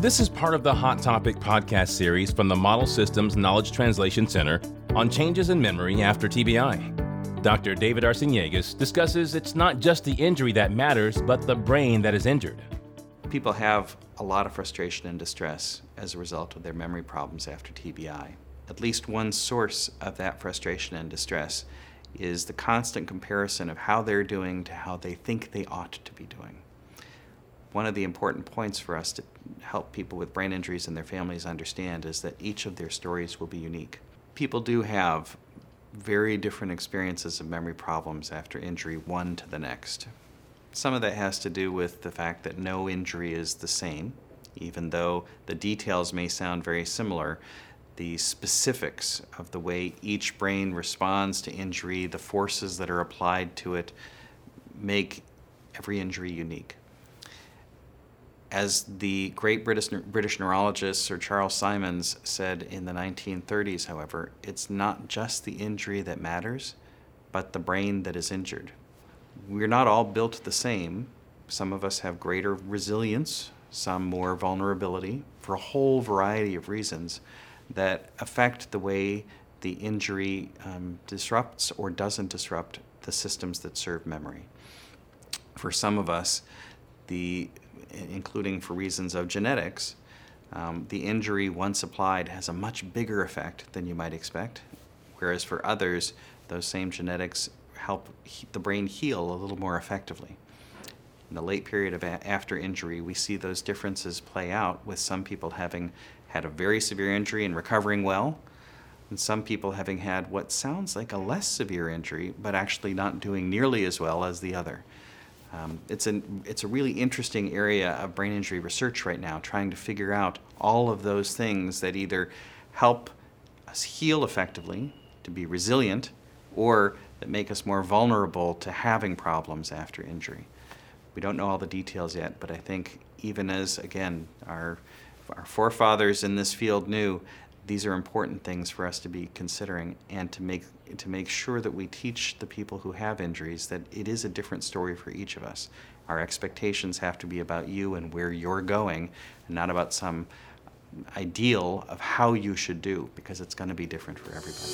This is part of the Hot Topic podcast series from the Model Systems Knowledge Translation Center on changes in memory after TBI. Dr. David Arciniegas discusses it's not just the injury that matters, but the brain that is injured. People have a lot of frustration and distress as a result of their memory problems after TBI. At least one source of that frustration and distress is the constant comparison of how they're doing to how they think they ought to be doing one of the important points for us to help people with brain injuries and their families understand is that each of their stories will be unique. People do have very different experiences of memory problems after injury, one to the next. Some of that has to do with the fact that no injury is the same, even though the details may sound very similar. The specifics of the way each brain responds to injury, the forces that are applied to it, make every injury unique as the great British, British neurologist Sir Charles Symonds said in the 1930s, however, it's not just the injury that matters, but the brain that is injured. We're not all built the same. Some of us have greater resilience, some more vulnerability, for a whole variety of reasons that affect the way the injury um, disrupts or doesn't disrupt the systems that serve memory. For some of us, the including for reasons of genetics, um, the injury, once applied, has a much bigger effect than you might expect. Whereas for others, those same genetics help he- the brain heal a little more effectively. In the late period of a- after injury, we see those differences play out with some people having had a very severe injury and recovering well, and some people having had what sounds like a less severe injury, but actually not doing nearly as well as the other. Um, it's, an, it's a really interesting area of brain injury research right now, trying to figure out all of those things that either help us heal effectively, to be resilient, or that make us more vulnerable to having problems after injury. We don't know all the details yet, but I think even as, again, our, our forefathers in this field knew, these are important things for us to be considering and to make to make sure that we teach the people who have injuries that it is a different story for each of us. Our expectations have to be about you and where you're going, and not about some ideal of how you should do, because it's going to be different for everybody.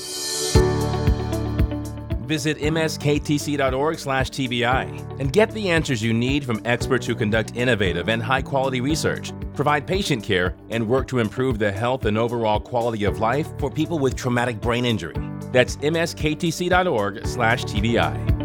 Visit msktc.org/tbi and get the answers you need from experts who conduct innovative and high-quality research, provide patient care, and work to improve the health and overall quality of life for people with traumatic brain injury. That's msktc.org/tbi.